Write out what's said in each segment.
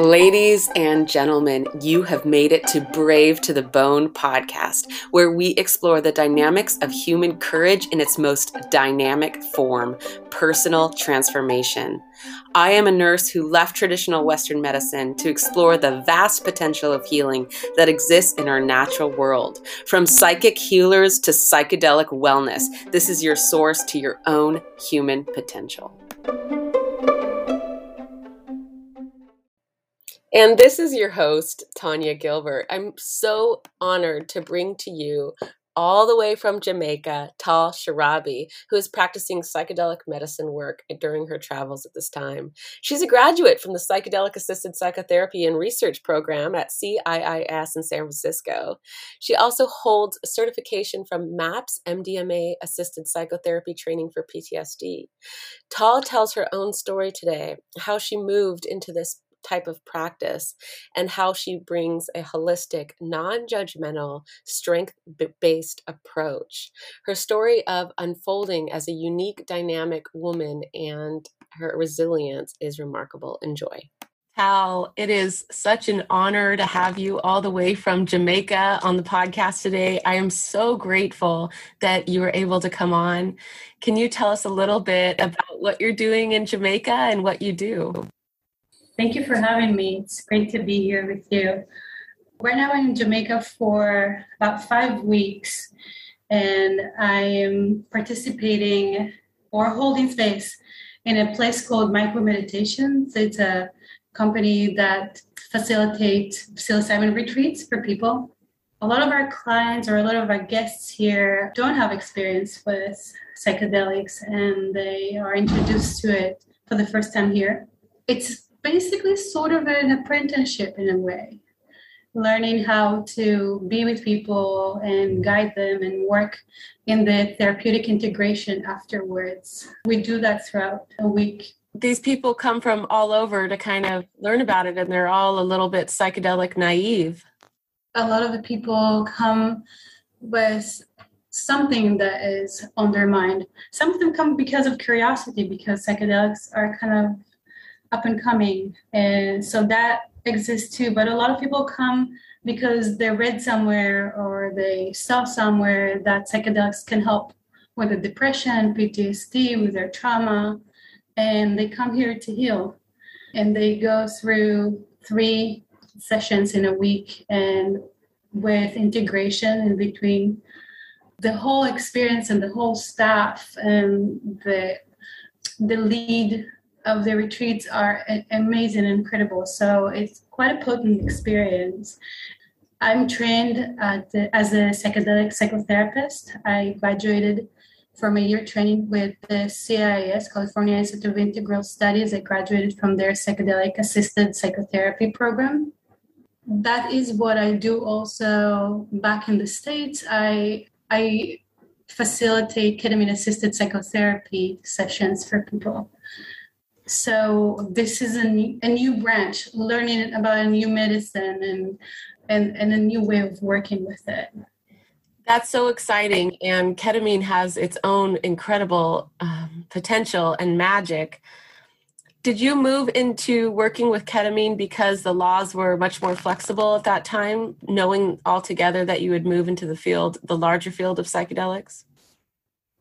Ladies and gentlemen, you have made it to Brave to the Bone podcast, where we explore the dynamics of human courage in its most dynamic form personal transformation. I am a nurse who left traditional Western medicine to explore the vast potential of healing that exists in our natural world. From psychic healers to psychedelic wellness, this is your source to your own human potential. And this is your host, Tanya Gilbert. I'm so honored to bring to you all the way from Jamaica, Tal Sharabi, who is practicing psychedelic medicine work during her travels at this time. She's a graduate from the Psychedelic Assisted Psychotherapy and Research Program at CIIS in San Francisco. She also holds a certification from MAPS MDMA Assisted Psychotherapy Training for PTSD. Tal tells her own story today, how she moved into this type of practice and how she brings a holistic, non judgmental, strength based approach. Her story of unfolding as a unique, dynamic woman and her resilience is remarkable. Enjoy. Tal, it is such an honor to have you all the way from Jamaica on the podcast today. I am so grateful that you were able to come on. Can you tell us a little bit about what you're doing in Jamaica and what you do? Thank you for having me. It's great to be here with you. We're now, in Jamaica for about five weeks, and I am participating or holding space in a place called MycoMeditations. It's a company that facilitates psilocybin retreats for people. A lot of our clients or a lot of our guests here don't have experience with psychedelics and they are introduced to it for the first time here. It's basically sort of an apprenticeship in a way learning how to be with people and guide them and work in the therapeutic integration afterwards. We do that throughout a week. These people come from all over to kind of learn about it, and they're all a little bit psychedelic naive. A lot of the people come with something that is on their mind. Some of them come because of curiosity, because psychedelics are kind of up and coming. And so that exists too. But a lot of people come because they read somewhere or they saw somewhere that psychedelics can help with the depression, PTSD, with their trauma. And they come here to heal. And they go through three sessions in a week and with integration in between the whole experience and the whole staff and the the lead of the retreats are amazing and incredible. So it's quite a potent experience. I'm trained the, as a psychedelic psychotherapist. I graduated from a year training with the CIIS, California Institute of Integral Studies. I graduated from their psychedelic assisted psychotherapy program. That is what I do also back in the States. I, I facilitate ketamine assisted psychotherapy sessions for people. So this is a new, a new branch, learning about a new medicine and, and, and a new way of working with it. That's so exciting. And ketamine has its own incredible um, potential and magic. Did you move into working with ketamine because the laws were much more flexible at that time, knowing altogether that you would move into the field, the larger field of psychedelics?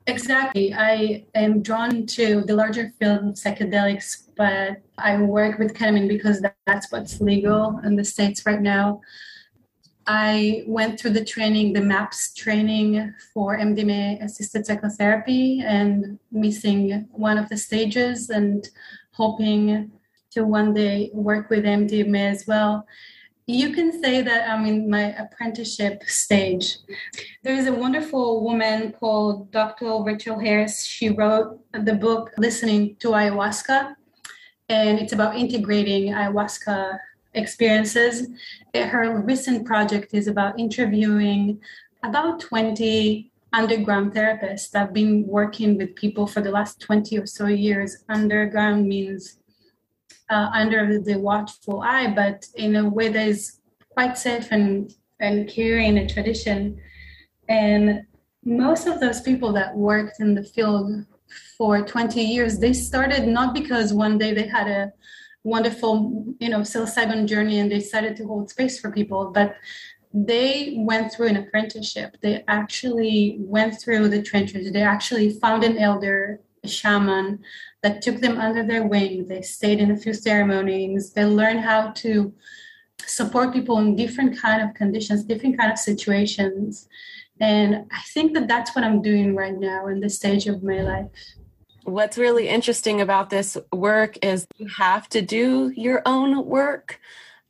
Exactly. I am drawn to the larger field of psychedelics, but I work with ketamine because that's what's legal in the States right now. I went through the training, the MAPS training for MDMA assisted psychotherapy, and missing one of the stages and hoping to one day work with MDMA as well you can say that I'm in my apprenticeship stage. There is a wonderful woman called Dr. Rachel Harris. She wrote the book Listening to Ayahuasca, and it's about integrating ayahuasca experiences. Her recent project is about interviewing about 20 underground therapists that have been working with people for the last 20 or so years. Underground means uh, under the watchful eye, but in a way that is quite safe and, and carrying a tradition. And most of those people that worked in the field for 20 years, they started not because one day they had a, wonderful, you know, psilocybin journey and they decided to hold space for people. But they went through an apprenticeship. They actually went through the trenches. They actually found an elder, a shaman that took them under their wing. They stayed in a few ceremonies. They learned how to support people in different kind of conditions, different kind of situations. And I think that that's what I'm doing right now in this stage of my life. What's really interesting about this work is you have to do your own work.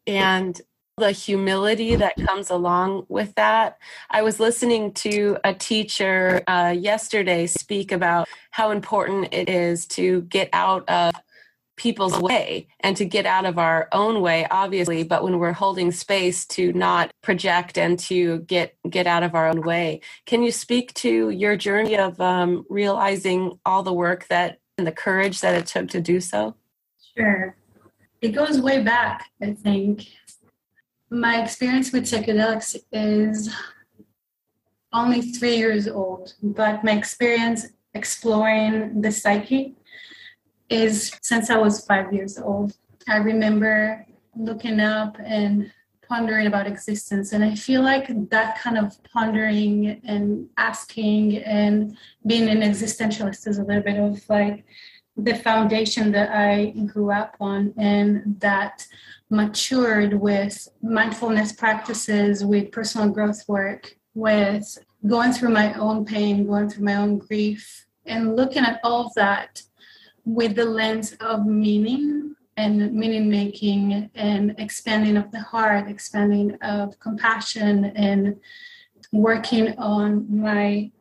And the humility that comes along with that. I was listening to a teacher uh, yesterday speak about how important it is to get out of people's way and to get out of our own way obviously but when we're holding space to not project and to get get out of our own way. Can you speak to your journey of um, realizing all the work that and the courage that it took to do so? Sure. It goes way back i think my experience with psychedelics is only three years old, but my experience exploring the psyche is since I was five years old. I remember looking up and pondering about existence. And I feel like that kind of pondering and asking and being an existentialist is a little bit of like the foundation that I grew up on and that matured with mindfulness practices, with personal growth work, with going through my own pain, going through my own grief, and looking at all of that with the lens of meaning and meaning making and expanding of the heart, expanding of compassion, and working on my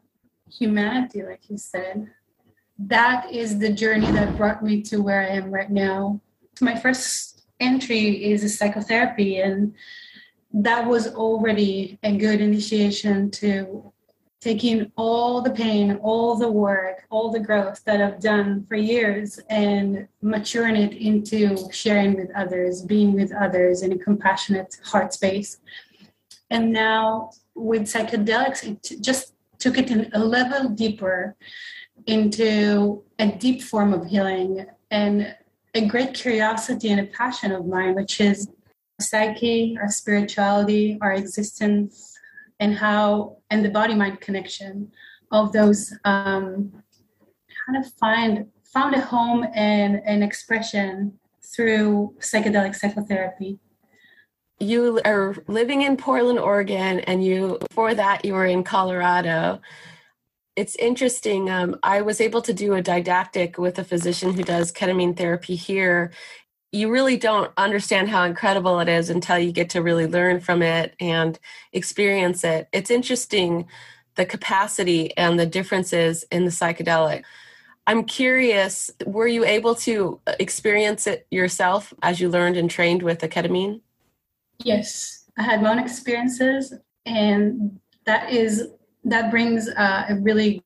humanity, like you said. That is the journey that brought me to where I am right now. My first entry is psychotherapy and that was already a good initiation to taking all the pain, all the work, all the growth that I've done for years and maturing it into sharing with others, being with others in a compassionate heart space. And now with psychedelics, it just took it a level deeper into a deep form of healing and a great curiosity and a passion of mine, which is psyche, our spirituality, our existence, and how, and the body mind connection of those um, kind of find found a home and an expression through psychedelic psychotherapy. You are living in Portland, Oregon, and you before that you were in Colorado it's interesting. Um, I was able to do a didactic with a physician who does ketamine therapy here. You really don't understand how incredible it is until you get to really learn from it and experience it. It's interesting the capacity and the differences in the psychedelic. I'm curious, were you able to experience it yourself as you learned and trained with the ketamine? Yes, I had my own experiences, and that is that brings uh, a really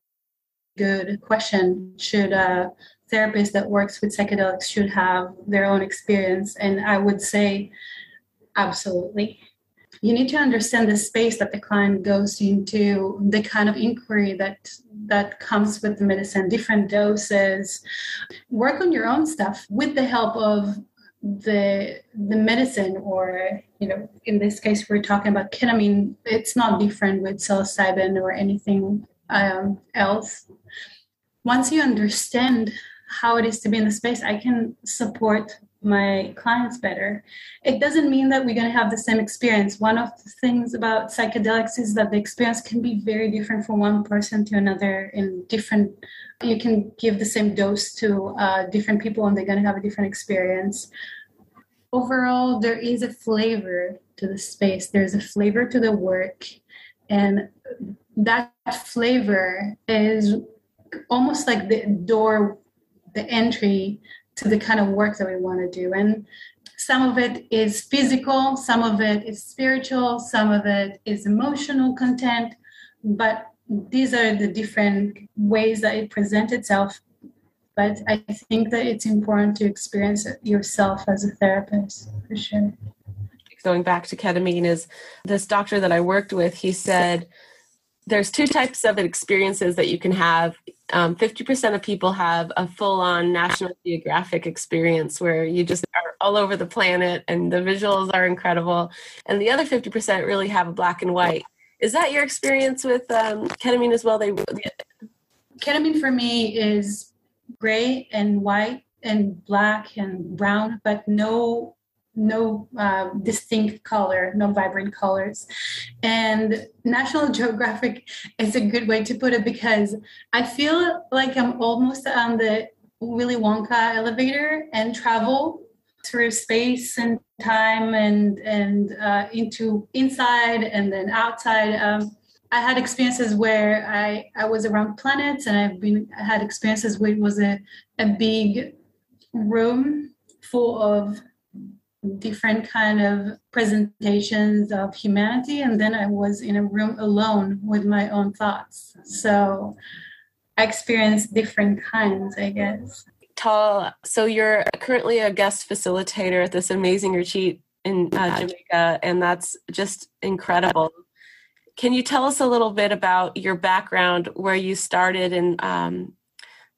good question. Should a therapist that works with psychedelics should have their own experience? And I would say, absolutely. You need to understand the space that the client goes into, the kind of inquiry that that comes with the medicine, different doses. Work on your own stuff with the help of the the medicine or you know in this case we're talking about ketamine it's not different with psilocybin or anything um, else. Once you understand how it is to be in the space i can support my clients better. It doesn't mean that we're going to have the same experience. One of the things about psychedelics is that the experience can be very different from one person to another in different you can give the same dose to uh, different people and they're going to have a different experience. Overall there is a flavor to the space. There's a flavor to the work and that flavor is almost like the door the entry to the kind of work that we want to do and some of it is physical some of it is spiritual some of it is emotional content but these are the different ways that it presents itself but I think that it's important to experience it yourself as a therapist for sure. Going back to ketamine, is this doctor that I worked with, he said there's two types of experiences that you can have. Um, 50% of people have a full on National Geographic experience where you just are all over the planet and the visuals are incredible. And the other 50% really have a black and white. Is that your experience with um, ketamine as well? They ketamine for me is gray and white and black and brown, but no no uh, distinct color, no vibrant colors. And National Geographic is a good way to put it because I feel like I'm almost on the Willy Wonka elevator and travel through space and time and and uh, into inside and then outside. Um, I had experiences where I, I was around planets and I've been I had experiences where it was a, a big room full of different kind of presentations of humanity and then i was in a room alone with my own thoughts. So i experienced different kinds i guess. Tal so you're currently a guest facilitator at this amazing retreat in uh, jamaica and that's just incredible. Can you tell us a little bit about your background where you started and um,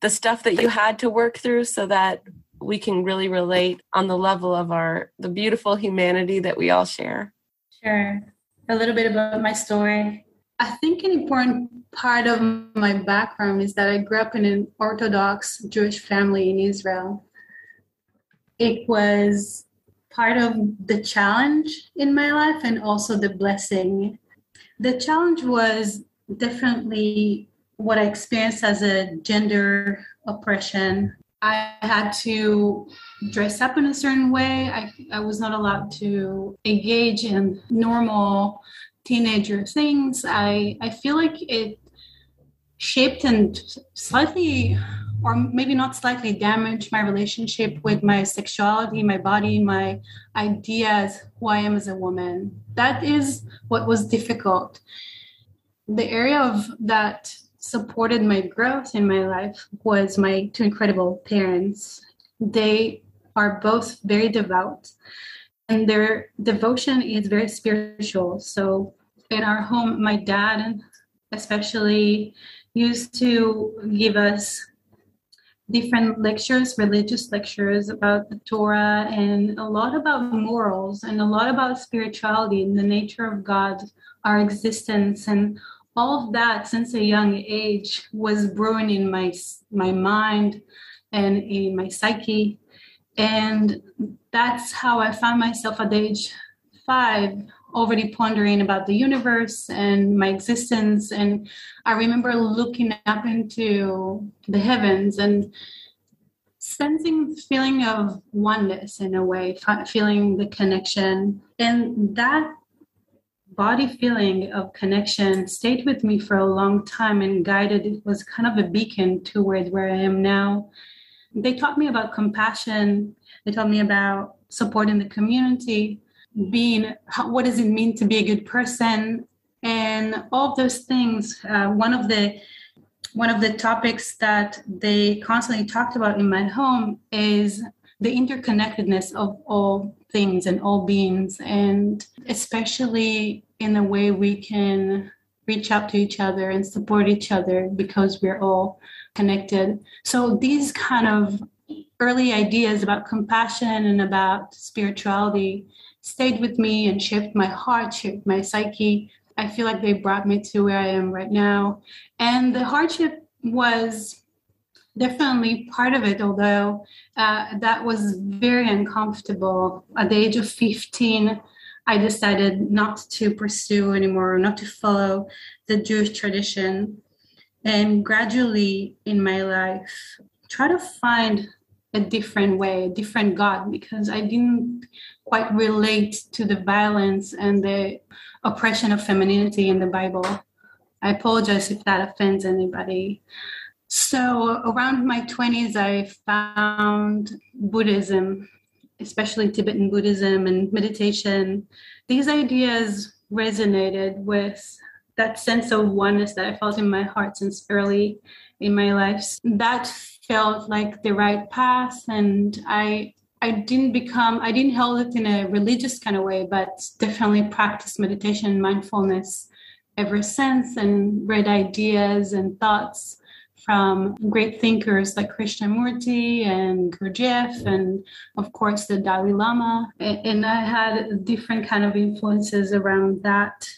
the stuff that you had to work through so that we can really relate on the level of our the beautiful humanity that we all share. Sure. A little bit about my story. I think an important part of my background is that i grew up in an orthodox jewish family in israel. It was part of the challenge in my life and also the blessing. The challenge was definitely what i experienced as a gender oppression I had to dress up in a certain way. I, I was not allowed to engage in normal teenager things. I, I feel like it shaped and slightly, or maybe not slightly, damaged my relationship with my sexuality, my body, my ideas, who I am as a woman. That is what was difficult. The area of that supported my growth in my life was my two incredible parents. They are both very devout, and their devotion is very spiritual. So, in our home, my dad especially used to give us different lectures, religious lectures about the Torah, and a lot about morals, and a lot about spirituality and the nature of God, our existence, and all of that since a young age was brewing in my my mind and in my psyche. And that's how i found myself at age five already pondering about the universe and my existence. And i remember looking up into the heavens and sensing feeling of oneness in a way feeling the connection. And that body feeling of connection stayed with me for a long time and guided it was kind of a beacon toward where i am now. They taught me about compassion. They taught me about supporting the community being how, what does it mean to be a good person? And all those things uh, one of the one of the topics that they constantly talked about in my home is the interconnectedness of all things and all beings, and especially in a way we can reach out to each other and support each other because we're all connected. So these kind of early ideas about compassion and about spirituality stayed with me and shaped my heart, shaped my psyche. I feel like they brought me to where I am right now. And the hardship was definitely part of it, although uh, that was very uncomfortable. At the age of 15, I decided not to pursue anymore, not to follow the Jewish tradition. And gradually in my life, try to find a different way, a different God, because I didn't quite relate to the violence and the oppression of femininity in the Bible. I apologize if that offends anybody. So, around my 20s, I found Buddhism, especially Tibetan Buddhism and meditation. These ideas resonated with that sense of oneness that I felt in my heart since early in my life. That felt like the right path, and I I didn't become I didn't hold it in a religious kind of way, but definitely practiced meditation mindfulness ever since, and read ideas and thoughts from great thinkers like Krishnamurti and Gurdjieff, and of course the Dalai Lama. And I had different kind of influences around that.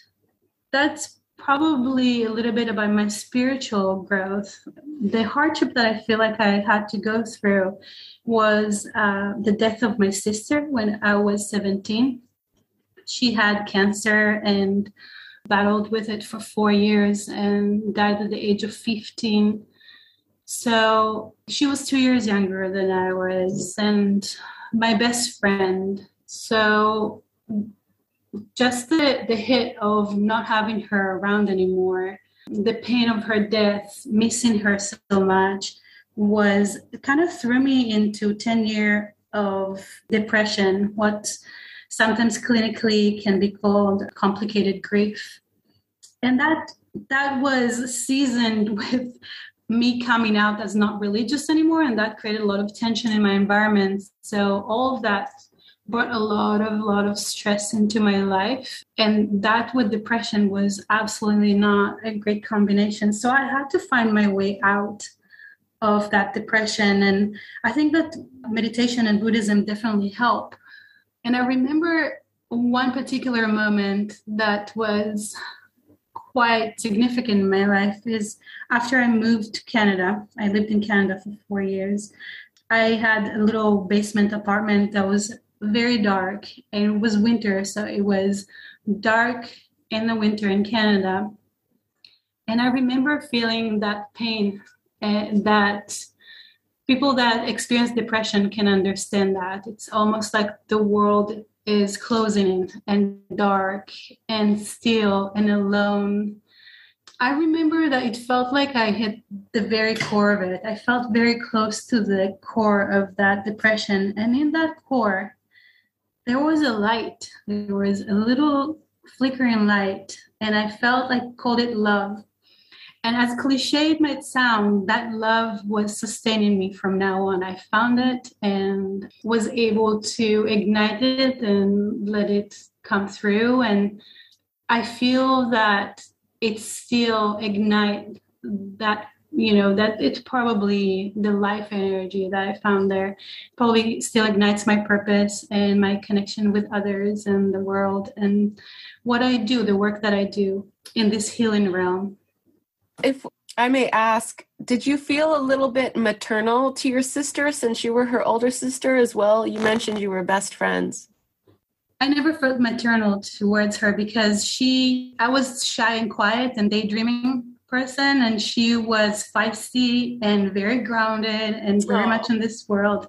That's probably a little bit about my spiritual growth. The hardship that I feel like I had to go through was uh, the death of my sister when I was 17. She had cancer and battled with it for four years and died at the age of 15. So she was two years younger than I was, and my best friend. So just the, the hit of not having her around anymore, the pain of her death, missing her so much, was kind of threw me into 10 year of depression, what sometimes clinically can be called complicated grief. And that that was seasoned with me coming out as not religious anymore and that created a lot of tension in my environment. So all of that brought a lot of a lot of stress into my life. And that with depression was absolutely not a great combination. So i had to find my way out of that depression. And i think that meditation and buddhism definitely help. And i remember one particular moment that was quite significant in my life is after I moved to Canada, I lived in Canada for four years. I had a little basement apartment that was very dark and it was winter, so it was dark in the winter in Canada. And I remember feeling that pain uh, that people that experience depression can understand that. It's almost like the world is closing and dark and still and alone. I remember that it felt like I hit the very core of it. I felt very close to the core of that depression. And in that core, there was a light. There was a little flickering light. And I felt like called it love. And as cliche it might sound, that love was sustaining me from now on. I found it and was able to ignite it and let it come through. And I feel that it still ignite that you know that it's probably the life energy that i found there probably still ignites my purpose and my connection with others and the world and what i do the work that i do in this healing realm if I may ask, did you feel a little bit maternal to your sister since you were her older sister as well? You mentioned you were best friends. I never felt maternal towards her because she, I was shy and quiet and daydreaming person, and she was feisty and very grounded and very much in this world.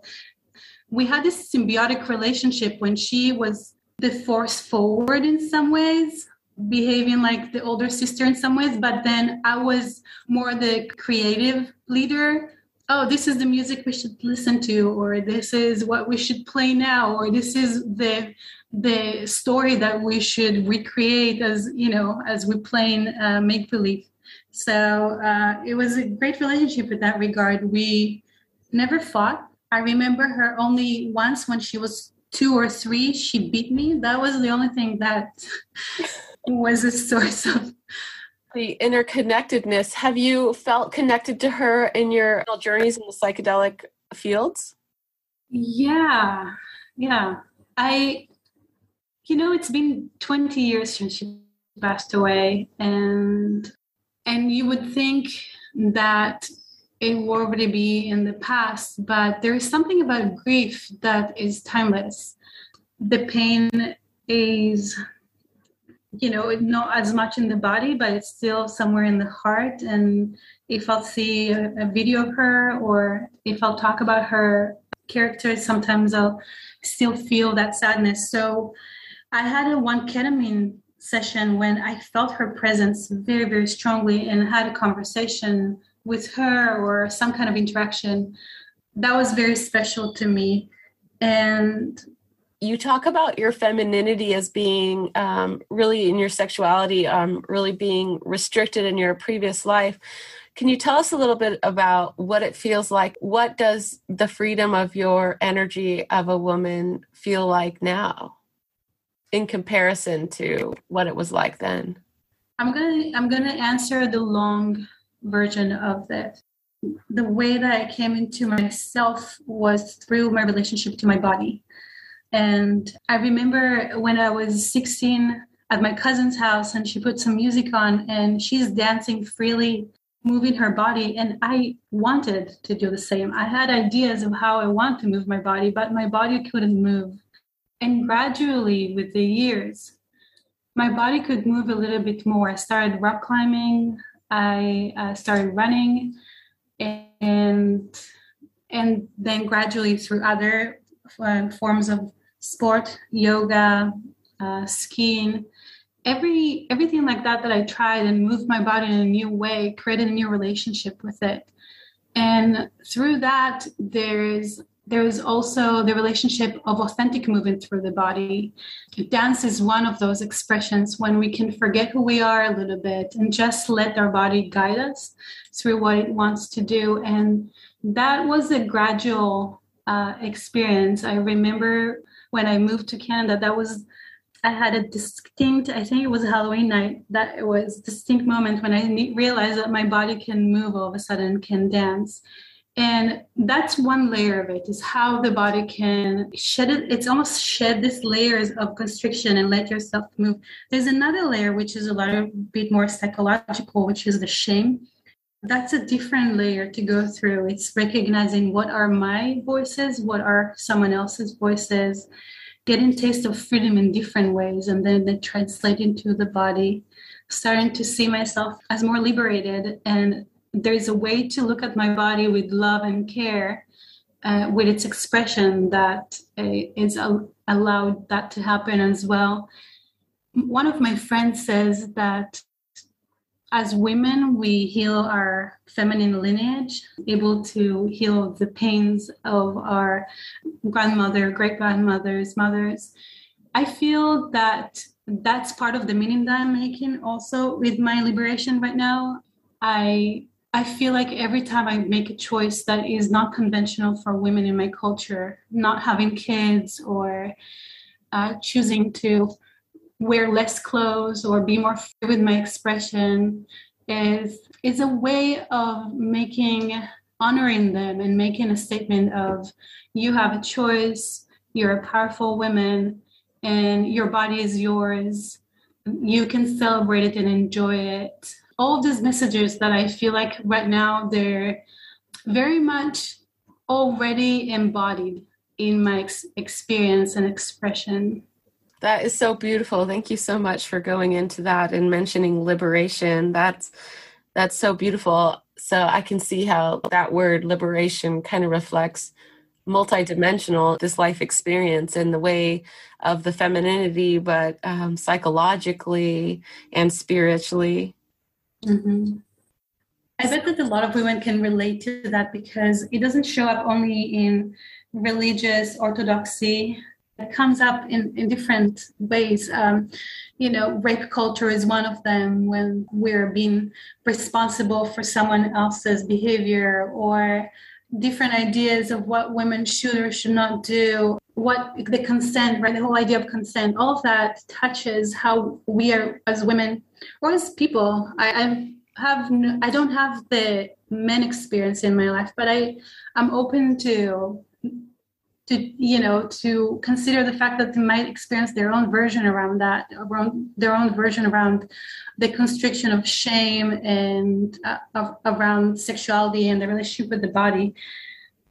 We had this symbiotic relationship when she was the force forward in some ways behaving like the older sister in some ways, but then I was more the creative leader. Oh, this is the music we should listen to, or this is what we should play now, or this is the the story that we should recreate as you know as we playing uh, make believe. So uh, it was a great relationship in that regard. We never fought. I remember her only once when she was two or three. She beat me. That was the only thing that was a source of the interconnectedness. Have you felt connected to her in your journeys in the psychedelic fields? Yeah, yeah. I, you know, it's been 20 years since she passed away, and and you would think that it will already be in the past, but there is something about grief that is timeless. The pain is you know, not as much in the body, but it's still somewhere in the heart. And if I'll see a, a video of her or if I'll talk about her characters, sometimes I'll still feel that sadness. So I had a one ketamine session when I felt her presence very, very strongly and had a conversation with her or some kind of interaction. That was very special to me. And you talk about your femininity as being um, really in your sexuality um, really being restricted in your previous life. Can you tell us a little bit about what it feels like? What does the freedom of your energy of a woman feel like now in comparison to what it was like then? I'm gonna i'm gonna answer the long version of that. The way that I came into myself was through my relationship to my body. And I remember when I was 16 at my cousin's house and she put some music on and she's dancing freely, moving her body. And I wanted to do the same. I had ideas of how I want to move my body, but my body couldn't move. And gradually, with the years, my body could move a little bit more. I started rock climbing, I uh, started running, and and then gradually through other uh, forms of sport, yoga, uh, skiing, every everything like that that I tried and moved my body in a new way, created a new relationship with it, and through that there's there's also the relationship of authentic movement through the body. Dance is one of those expressions when we can forget who we are a little bit and just let our body guide us through what it wants to do. And that was a gradual uh, experience. I remember when I moved to Canada, that was I had a distinct, I think it was Halloween night, that it was distinct moment when I realized that my body can move all of a sudden, can dance. And that's one layer of it is how the body can shed it it's almost shed these layers of constriction and let yourself move. There's another layer which is a little bit more psychological which is the shame that's a different layer to go through. It's recognizing what are my voices what are someone else's voices getting taste of freedom in different ways and then they translate into the body. Starting to see myself as more liberated and there's a way to look at my body with love and care uh, with its expression that uh, is allowed that to happen as well. One of my friends says that as women we heal our feminine lineage able to heal the pains of our grandmother great grandmothers mothers. I feel that that's part of the meaning that i'm making also with my liberation right now. I I feel like every time I make a choice that is not conventional for women in my culture, not having kids or uh, choosing to wear less clothes or be more free with my expression, is is a way of making honoring them and making a statement of you have a choice, you're a powerful woman, and your body is yours. You can celebrate it and enjoy it all these messages that I feel like right now they're very much already embodied in my ex- experience and expression. That is so beautiful. Thank you so much for going into that and mentioning liberation. That's that's so beautiful. So I can see how that word liberation kind of reflects multidimensional this life experience in the way of the femininity, but um, psychologically and spiritually. Mm-hmm. I bet that a lot of women can relate to that because it doesn't show up only in religious orthodoxy. It comes up in, in different ways. Um, you know, rape culture is one of them when we're being responsible for someone else's behavior or different ideas of what women should or should not do what the consent right the whole idea of consent all of that touches how we are as women or as people i, I have i don't have the men experience in my life but i i'm open to to you know to consider the fact that they might experience their own version around that around their own version around the constriction of shame and uh, of, around sexuality and the relationship with the body.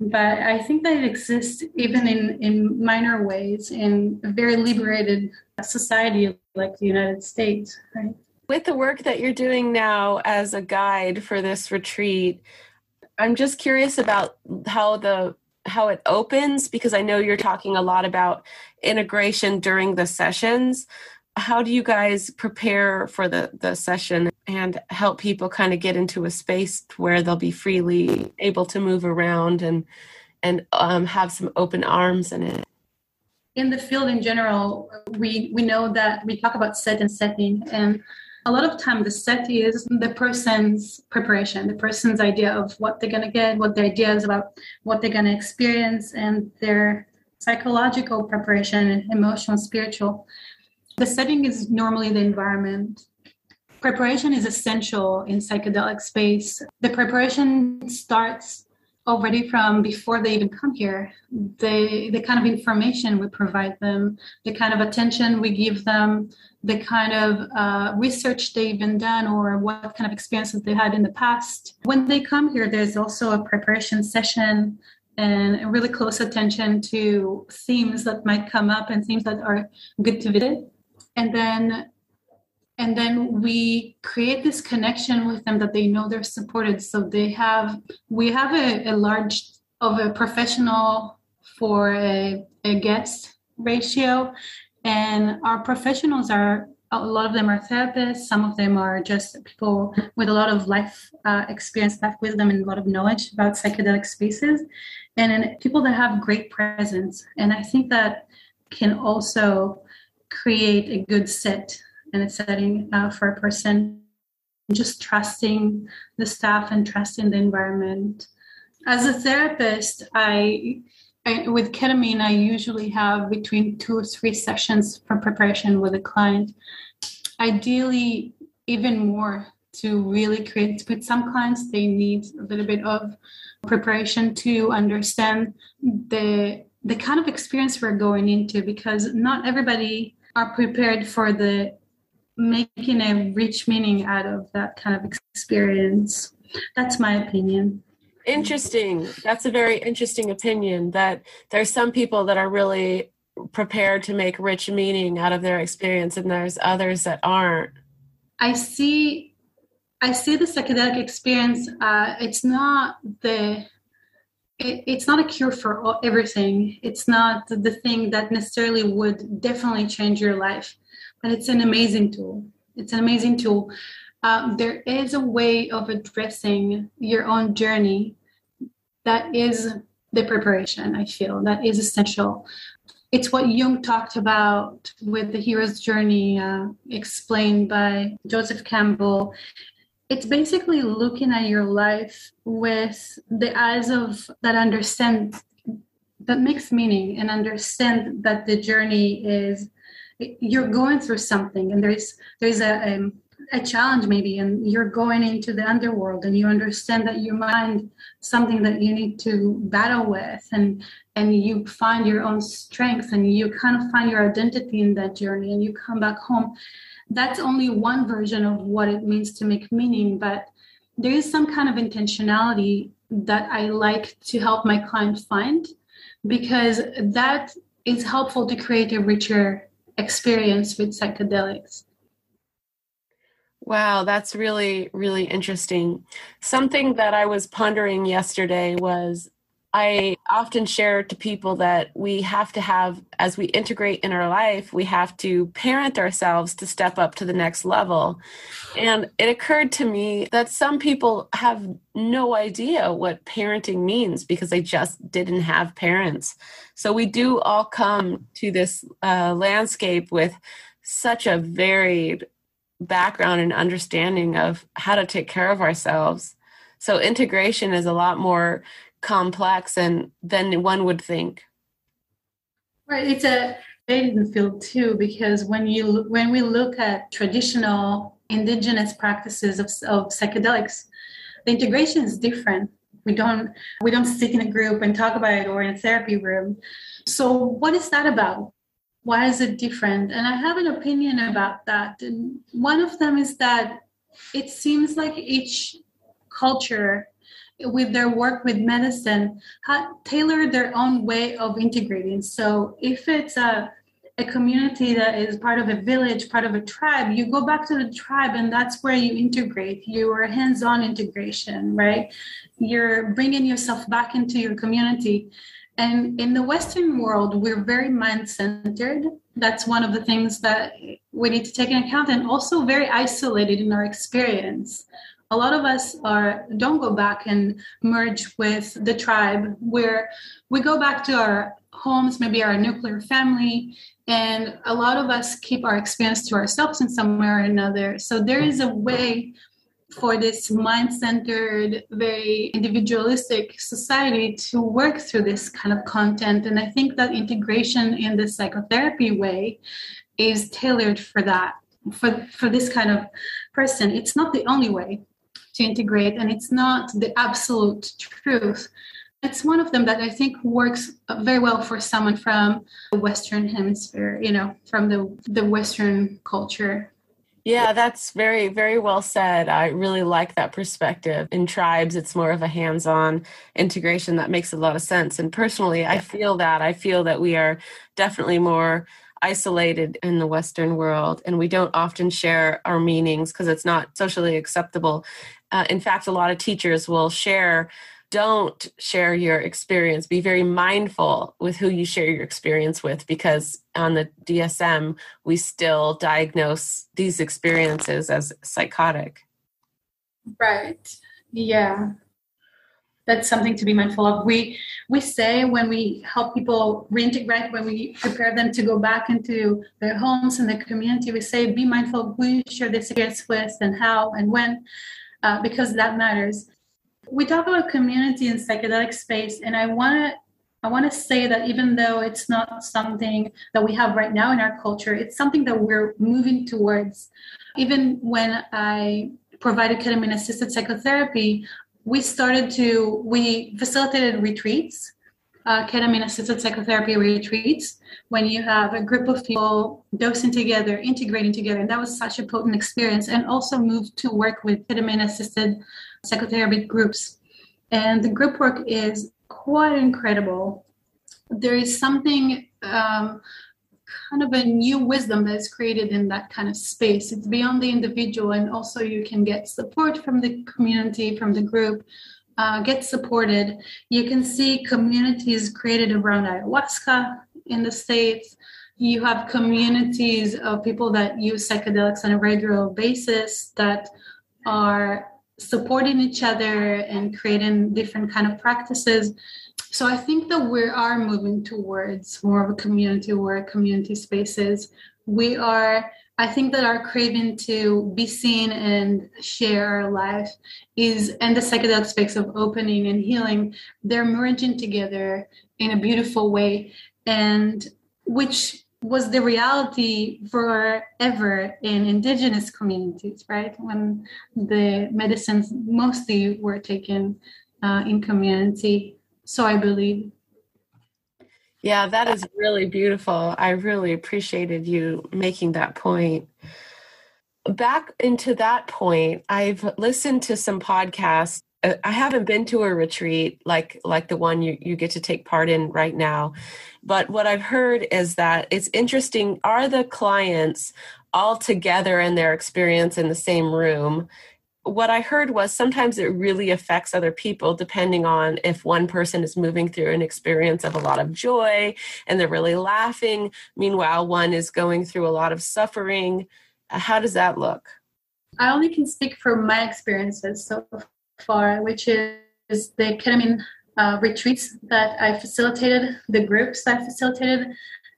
But i think that it exists even in in minor ways in a very liberated society like the united states right? With the work that you're doing now as a guide for this retreat i'm just curious about how the how it opens because I know you're talking a lot about integration during the sessions. How do you guys prepare for the, the session and help people kind of get into a space where they'll be freely able to move around and and um, have some open arms in it? In the field in general, we we know that we talk about set and setting and a lot of time the set is the person's preparation the person's idea of what they're going to get what their idea is about what they're going to experience and their psychological preparation emotional spiritual the setting is normally the environment preparation is essential in psychedelic space. The preparation starts already from before they even come here the the kind of information we provide them the kind of attention we give them the kind of uh, research they've been done or what kind of experiences they had in the past. When they come here there's also a preparation session and really close attention to themes that might come up and themes that are good to visit. And then and then we create this connection with them that they know they're supported. So they have we have a, a large of a professional for a, a guest ratio. And our professionals are a lot of them are therapists. Some of them are just people with a lot of life uh, experience life wisdom and a lot of knowledge about psychedelic spaces. And, and people that have great presence. And i think that can also create a good set in a setting uh, for a person just trusting the staff and trusting the environment. As a therapist i, I with ketamine i usually have between two or three sessions for preparation with a client. Ideally even more to really create with some clients they need a little bit of preparation to understand the the kind of experience we're going into because not everybody are prepared for the making a rich meaning out of that kind of experience. That's my opinion. Interesting. That's a very interesting opinion that there's some people that are really prepared to make rich meaning out of their experience and there's others that aren't. I see I see the psychedelic experience uh, it's not the it, it's not a cure for all, everything. It's not the thing that necessarily would definitely change your life but it's an amazing tool. It's an amazing tool. Um, there is a way of addressing your own journey that is the preparation, I feel, that is essential. It's what Jung talked about with the hero's journey, uh, explained by Joseph Campbell. It's basically looking at your life with the eyes of that understand, that makes meaning and understand that the journey is you're going through something and there's there's a, a, um, a challenge maybe and you're going into the underworld and you understand that you mind something that you need to battle with and and you find your own strength and you kind of find your identity in that journey and you come back home. That's only one version of what it means to make meaning but there is some kind of intentionality that i like to help my client find because that is helpful to create a richer experience with psychedelics. Wow, that's really, really interesting. Something that I was pondering yesterday was I often share to people that we have to have, as we integrate in our life, we have to parent ourselves to step up to the next level. And it occurred to me that some people have no idea what parenting means because they just didn't have parents. So we do all come to this uh, landscape with such a varied background and understanding of how to take care of ourselves. So integration is a lot more complex and than one would think. Right, it's a dating field too because when you when we look at traditional indigenous practices of, of psychedelics, the integration is different. We don't we don't sit in a group and talk about it or in a therapy room. So what is that about? Why is it different? And I have an opinion about that. And one of them is that it seems like each culture with their work with medicine tailor their own way of integrating so if it's a a community that is part of a village, part of a tribe, you go back to the tribe and that's where you integrate. Your hands on integration, right? You're bringing yourself back into your community. And in the Western world, we're very mind centered. That's one of the things that we need to take into account, and also very isolated in our experience a lot of us are don't go back and merge with the tribe where we go back to our homes maybe our nuclear family and a lot of us keep our experience to ourselves in some way or another. So there is a way for this mind-centered very individualistic society to work through this kind of content. And i think that integration in the psychotherapy way is tailored for that for for this kind of person. It's not the only way to integrate and it's not the absolute truth it's one of them that i think works very well for someone from the western hemisphere you know from the the western culture yeah, that's very, very well said. I really like that perspective. In tribes, it's more of a hands on integration that makes a lot of sense. And personally, I feel that. I feel that we are definitely more isolated in the Western world and we don't often share our meanings because it's not socially acceptable. Uh, in fact, a lot of teachers will share don't share your experience. Be very mindful with who you share your experience with because on the DSM, we still diagnose these experiences as psychotic. Right. Yeah. That's something to be mindful of. We we say when we help people reintegrate, when we prepare them to go back into their homes and the community, we say be mindful who you share this experience with and how and when, uh, because that matters. We talk about community in psychedelic space and i want to i want to say that even though it's not something that we have right now in our culture it's something that we're moving towards. Even when i provided ketamine assisted psychotherapy we started to we facilitated retreats uh, ketamine assisted psychotherapy retreats when you have a group of people dosing together, integrating together. And that was such a potent experience. And also moved to work with ketamine assisted psychotherapy groups. And the group work is quite incredible. There is something um, kind of a new wisdom that is created in that kind of space. It's beyond the individual, and also you can get support from the community, from the group, uh, get supported. You can see communities created around ayahuasca in the States. You have communities of people that use psychedelics on a regular basis that are supporting each other and creating different kind of practices so i think that we are moving towards more of a community where community spaces we are i think that our craving to be seen and share our life is and the psychedelic space of opening and healing they're merging together in a beautiful way and which was the reality forever in indigenous communities, right? When the medicines mostly were taken uh, in community. So I believe. Yeah, that is really beautiful. I really appreciated you making that point. Back into that point, I've listened to some podcasts uh, I haven't been to a retreat like like the one you, you get to take part in right now. But what I've heard is that it's interesting are the clients all together in their experience in the same room? What I heard was sometimes it really affects other people depending on if one person is moving through an experience of a lot of joy and they're really laughing. Meanwhile, one is going through a lot of suffering. How does that look? I only can speak from my experiences. So far, which is the ketamine uh, retreats that I facilitated, the groups I facilitated,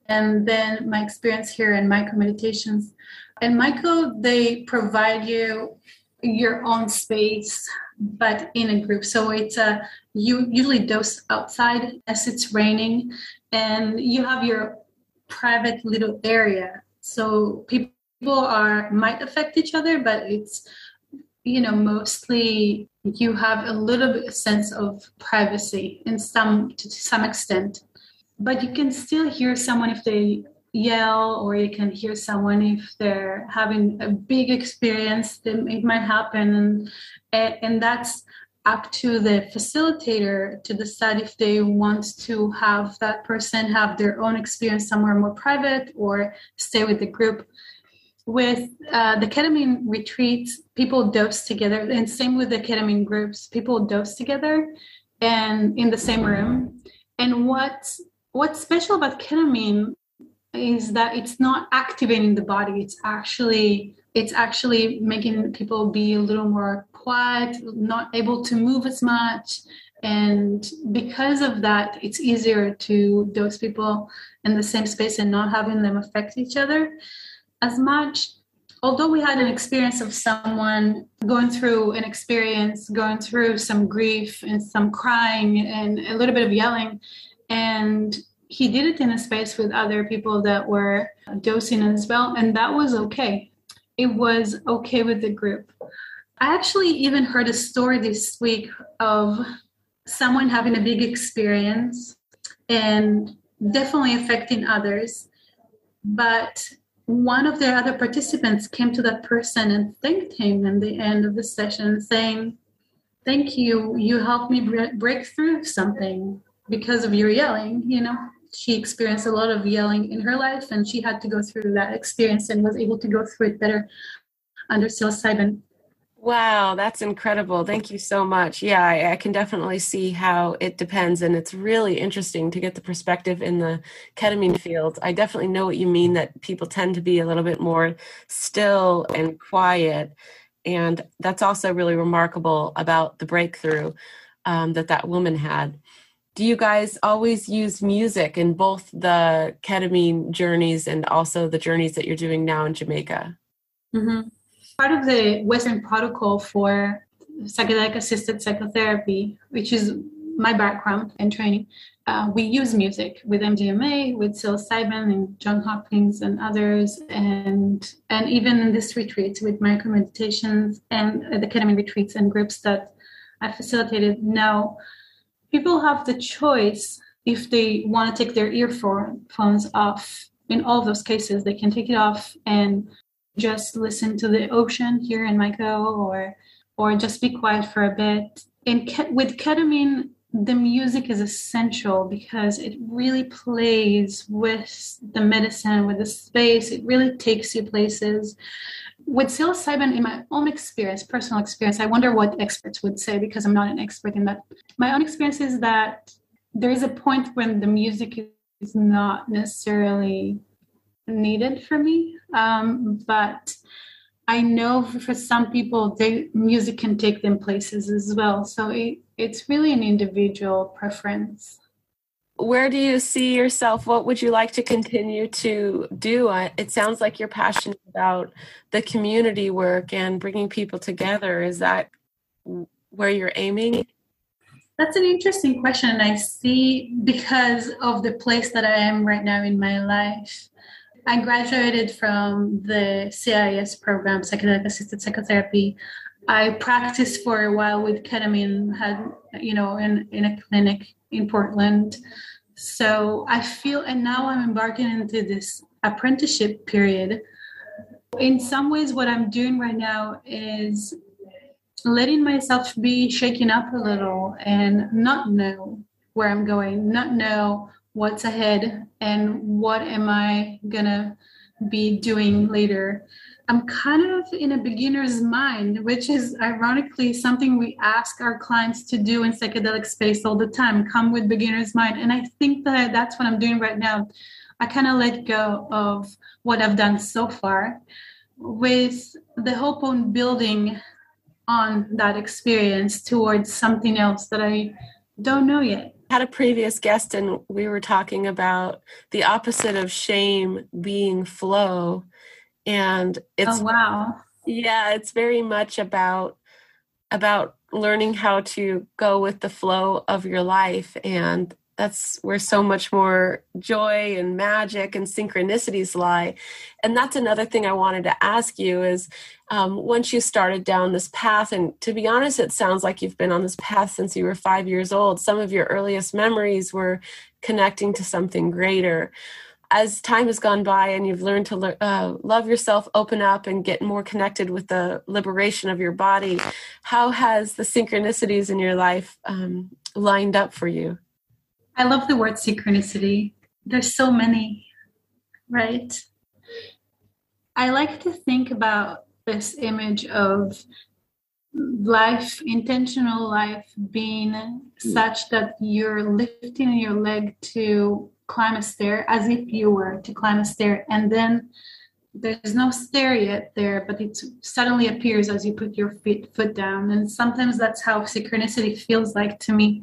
and then my experience here in MycoMeditations. And Myco, they provide you your own space, but in a group. So it's a you usually dose outside as it's raining, and you have your private little area. So people are might affect each other, but it's you know mostly you have a little bit sense of privacy in some to some extent but you can still hear someone if they yell or you can hear someone if they're having a big experience then it might happen and and that's up to the facilitator to decide if they want to have that person have their own experience somewhere more private or stay with the group with uh, the ketamine retreats, people dose together, and same with the ketamine groups, people dose together and in the same room. And what's what's special about ketamine is that it's not activating the body. It's actually it's actually making people be a little more quiet, not able to move as much. And because of that, it's easier to dose people in the same space and not having them affect each other as much although we had an experience of someone going through an experience going through some grief and some crying and a little bit of yelling and he did it in a space with other people that were dosing as well and that was okay it was okay with the group. I actually even heard a story this week of someone having a big experience and definitely affecting others. But one of the other participants came to that person and thanked him in the end of the session, saying, Thank you. You helped me break through something because of your yelling. You know, she experienced a lot of yelling in her life and she had to go through that experience and was able to go through it better under psilocybin. Wow, that's incredible. Thank you so much. Yeah, I, I, can definitely see how it depends. And it's really interesting to get the perspective in the ketamine field. I definitely know what you mean that people tend to be a little bit more still and quiet. And that's also really remarkable about the breakthrough um, that that woman had. Do you guys always use music in both the ketamine journeys and also the journeys that you're doing now in Jamaica? Mm-hmm part of the Western protocol for psychedelic assisted psychotherapy, which is my background and training, uh, we use music with MDMA, with psilocybin, and John Hopkins and others, and and even in this retreat with MycoMeditations and the ketamine retreats and groups that I facilitated. Now, people have the choice if they want to take their earphones off. In all those cases, they can take it off and just listen to the ocean here in Myco or or just be quiet for a bit. And ke- with ketamine, the music is essential because it really plays with the medicine, with the space. It really takes you places. With psilocybin, in my own experience, personal experience, I wonder what experts would say because I'm not an expert in that. My own experience is that there is a point when the music is not necessarily needed for me. Um, but I know for some people, they, music can take them places as well. So it, it's really an individual preference. Where do you see yourself? What would you like to continue to do? It sounds like you're passionate about the community work and bringing people together. Is that where you're aiming? That's an interesting question. I see because of the place that I am right now in my life. I graduated from the CIIS program, psychedelic assisted psychotherapy. I practiced for a while with ketamine, had you know, in in a clinic in Portland. So I feel, and now I'm embarking into this apprenticeship period. In some ways, what I'm doing right now is letting myself be shaken up a little and not know where I'm going, not know what's ahead and what am I gonna be doing later. I'm kind of in a beginner's mind, which is ironically something we ask our clients to do in psychedelic space all the time come with beginner's mind. And I think that that's what I'm doing right now. I kind of let go of what I've done so far with the hope on building on that experience towards something else that I don't know yet had a previous guest and we were talking about the opposite of shame being flow and it's oh, wow. Yeah it's very much about about learning how to go with the flow of your life. And that's where so much more joy and magic and synchronicities lie. And that's another thing i wanted to ask you is um, once you started down this path and to be honest it sounds like you've been on this path since you were five years old. Some of your earliest memories were connecting to something greater as time has gone by and you've learned to le- uh, love yourself open up and get more connected with the liberation of your body how has the synchronicities in your life um, lined up for you I love the word synchronicity. There's so many, right? I like to think about this image of life, intentional life, being such that you're lifting your leg to climb a stair as if you were to climb a stair. And then there's no stair yet there, but it suddenly appears as you put your feet, foot down. And sometimes that's how synchronicity feels like to me.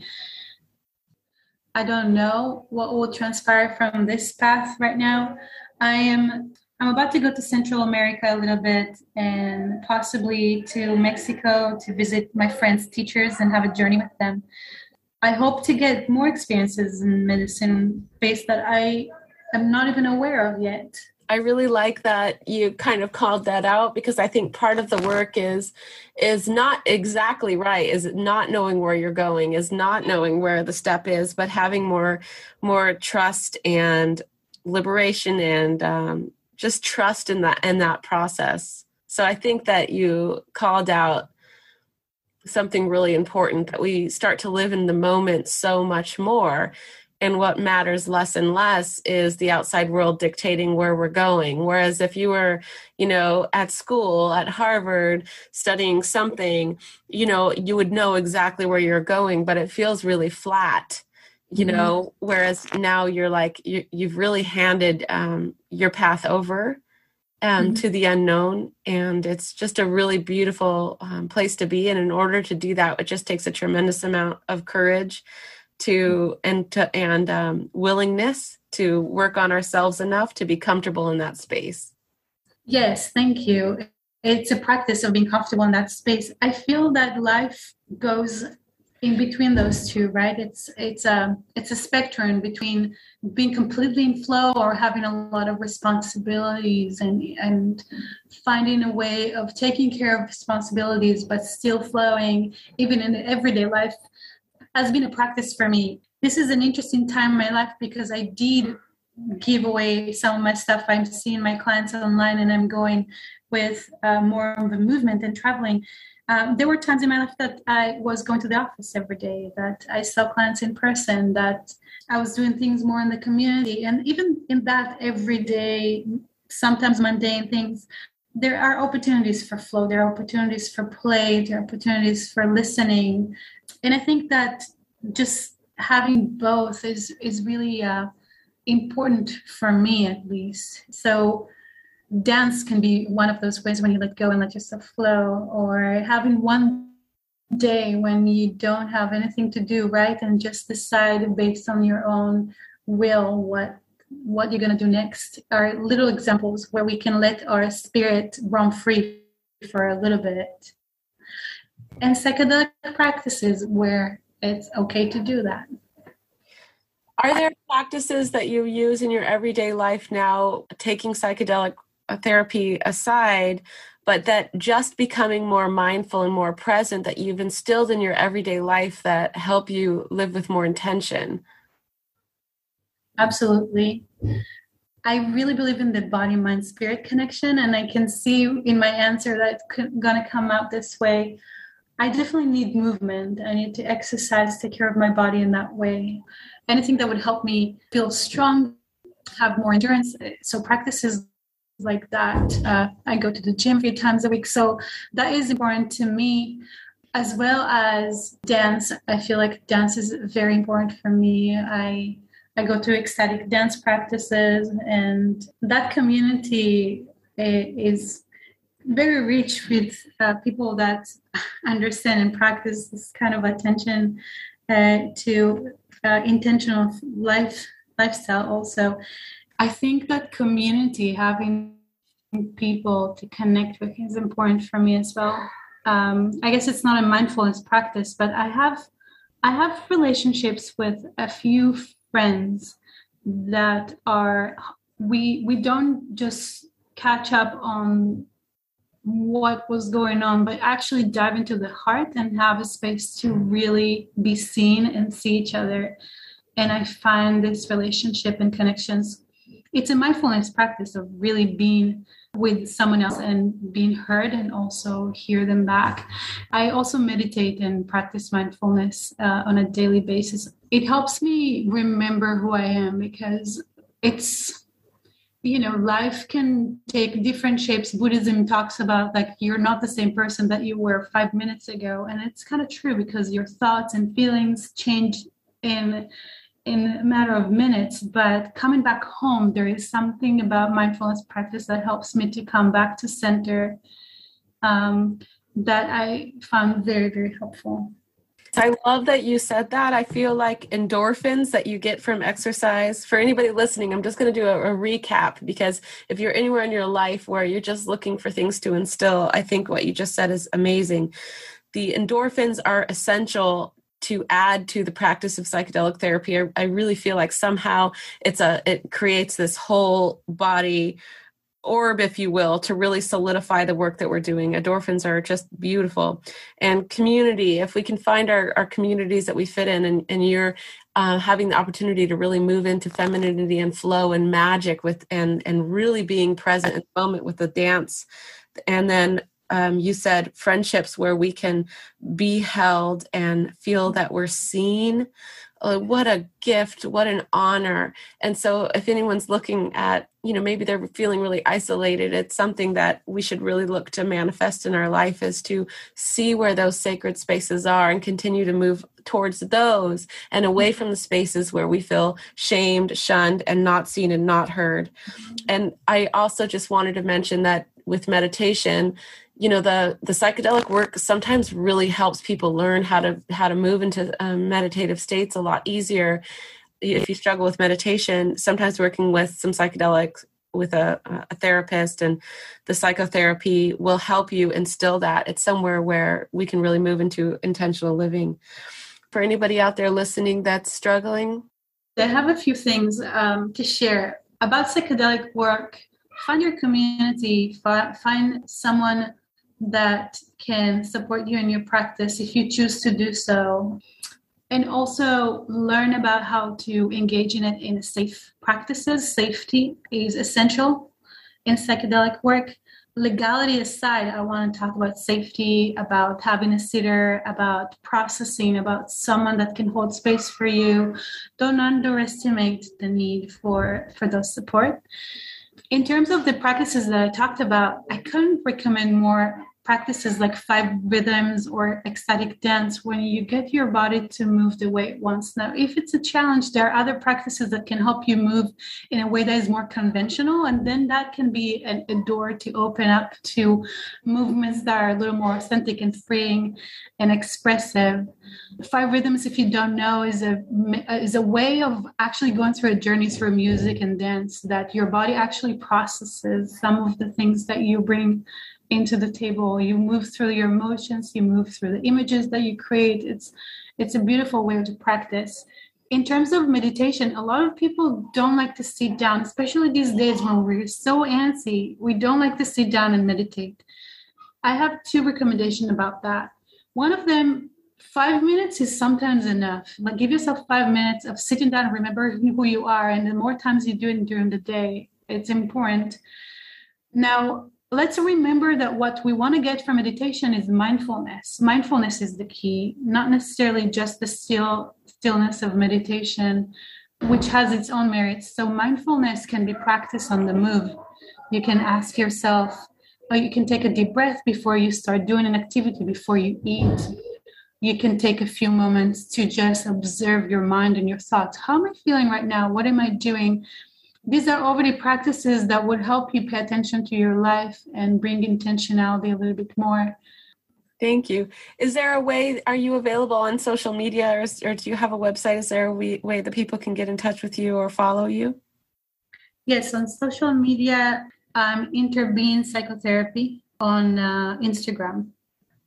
I don't know what will transpire from this path right now. I am I'm about to go to Central America a little bit and possibly to Mexico to visit my friends' teachers and have a journey with them. I hope to get more experiences in medicine based that I am not even aware of yet. I really like that you kind of called that out because I think part of the work is is not exactly right is not knowing where you're going is not knowing where the step is but having more more trust and liberation and um, just trust in that in that process so I think that you called out something really important that we start to live in the moment so much more. And what matters less and less is the outside world dictating where we're going. Whereas if you were you know at school at harvard studying something you know you would know exactly where you're going but it feels really flat you mm-hmm. know? Whereas now you're like you, have really handed um, your path over um, mm-hmm. to the unknown and it's just a really beautiful um, place to be and in order to do that it just takes a tremendous amount of courage to and to and um, willingness to work on ourselves enough to be comfortable in that space. Yes thank you. It's a practice of being comfortable in that space. I feel that life goes in between those two right it's it's a it's a spectrum between being completely in flow or having a lot of responsibilities and and finding a way of taking care of responsibilities but still flowing even in everyday life has been a practice for me. This is an interesting time in my life because I did give away some of my stuff. I'm seeing my clients online and I'm going with uh, more of a movement and traveling. Um, there were times in my life that I was going to the office every day, that I saw clients in person, that I was doing things more in the community. And even in that everyday, sometimes mundane things, there are opportunities for flow, there are opportunities for play, there are opportunities for listening, and I think that just having both is is really uh, important for me at least. So dance can be one of those ways when you let go and let yourself flow, or having one day when you don't have anything to do, right, and just decide based on your own will what what you're going to do next are little examples where we can let our spirit roam free for a little bit and psychedelic practices where it's okay to do that. Are there practices that you use in your everyday life now, taking psychedelic therapy aside, but that just becoming more mindful and more present that you've instilled in your everyday life that help you live with more intention? Absolutely. I really believe in the body mind spirit connection, and I can see in my answer that it's going to come out this way. I definitely need movement. I need to exercise, take care of my body in that way. Anything that would help me feel strong, have more endurance. So practices like that. Uh, I go to the gym a few times a week. So that is important to me, as well as dance. I feel like dance is very important for me. I I go to ecstatic dance practices, and that community eh, is very rich with uh, people that understand and practice this kind of attention uh, to intentional life lifestyle also i think that community having people to connect with is important for me as well um, i guess it's not a mindfulness practice but i have i have relationships with a few friends that are we we don't just catch up on what was going on, but actually dive into the heart and have a space to really be seen and see each other. And I find this relationship and connections, it's a mindfulness practice of really being with someone else and being heard and also hear them back. I also meditate and practice mindfulness uh, on a daily basis. It helps me remember who I am because it's you know life can take different shapes buddhism talks about like you're not the same person that you were five minutes ago and it's kind of true because your thoughts and feelings change in in a matter of minutes but coming back home there is something about mindfulness practice that helps me to come back to center um, that i found very very helpful I love that you said that. I feel like endorphins that you get from exercise. For anybody listening, I'm just going to do a, a, recap because if you're anywhere in your life where you're just looking for things to instill, I think what you just said is amazing. The endorphins are essential to add to the practice of psychedelic therapy. I, I really feel like somehow it's a it creates this whole body orb, if you will, to really solidify the work that we're doing. Endorphins are just beautiful. And community, if we can find our, our communities that we fit in, and, and you're uh, having the opportunity to really move into femininity and flow and magic with and and really being present in the moment with the dance and then um, you said friendships where we can be held and feel that we're seen. Uh, what a gift what an honor. And so if anyone's looking at you know maybe they're feeling really isolated it's something that we should really look to manifest in our life is to see where those sacred spaces are and continue to move towards those and away from the spaces where we feel shamed shunned and not seen and not heard. And i also just wanted to mention that with meditation you know the the psychedelic work sometimes really helps people learn how to how to move into um, meditative states a lot easier. If you struggle with meditation sometimes working with some psychedelics with a, a therapist and the psychotherapy will help you instill that. It's somewhere where we can really move into intentional living. For anybody out there listening that's struggling? I have a few things um, to share about psychedelic work. Find your community. Find someone that can support you in your practice if you choose to do so. And also learn about how to engage in it in safe practices. Safety is essential in psychedelic work. Legality aside, I want to talk about safety, about having a sitter, about processing, about someone that can hold space for you. Don't underestimate the need for, for those support in terms of the practices that I talked about, I couldn't recommend more practices like five rhythms or ecstatic dance when you get your body to move the way it wants. Now, if it's a challenge, there are other practices that can help you move in a way that is more conventional, and then that can be a door to open up to movements that are a little more authentic and freeing and expressive. Five rhythms, if you don't know, is a is a way of actually going through a journey through music and dance that your body actually processes some of the things that you bring into the table. You move through your emotions you move through the images that you create. It's it's a beautiful way to practice. In terms of meditation a lot of people don't like to sit down especially these days when we're so antsy we don't like to sit down and meditate. I have two recommendations about that. One of them five minutes is sometimes enough. Like give yourself five minutes of sitting down and remember who you are and the more times you do it during the day. It's important. Now let's remember that what we want to get from meditation is mindfulness. Mindfulness is the key, not necessarily just the still stillness of meditation, which has its own merits. So mindfulness can be practiced on the move. You can ask yourself, or you can take a deep breath before you start doing an activity, before you eat. You can take a few moments to just observe your mind and your thoughts. How am I feeling right now? What am I doing? These are already practices that would help you pay attention to your life and bring intentionality a little bit more. Thank you. Is there a way, are you available on social media or, or do you have a website? Is there a way, that people can get in touch with you or follow you? Yes, on social media, um, Interbeing Psychotherapy on uh, Instagram.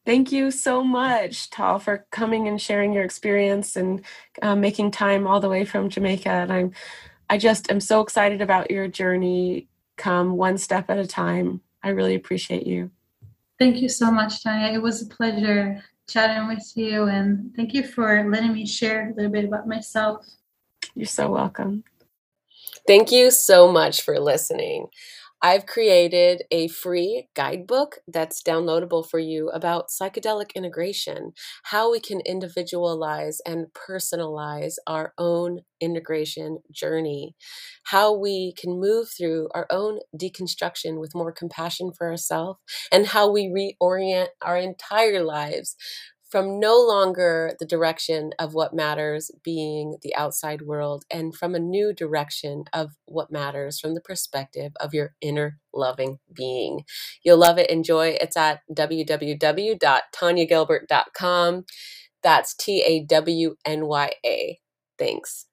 Thank you so much, Tal, for coming and sharing your experience and uh, making time all the way from Jamaica. And I'm I just am so excited about your journey. Come one step at a time. I really appreciate you. Thank you so much, Tawnya. It was a pleasure chatting with you, and thank you for letting me share a little bit about myself. You're so welcome. Thank you so much for listening. I've created a free guidebook that's downloadable for you about psychedelic integration, how we can individualize and personalize our own integration journey, how we can move through our own deconstruction with more compassion for ourselves, and how we reorient our entire lives from no longer the direction of what matters being the outside world and from a new direction of what matters from the perspective of your inner loving being. You'll love it, enjoy. It's at www.tawnyagilbert.com. That's T A W N Y A. Thanks.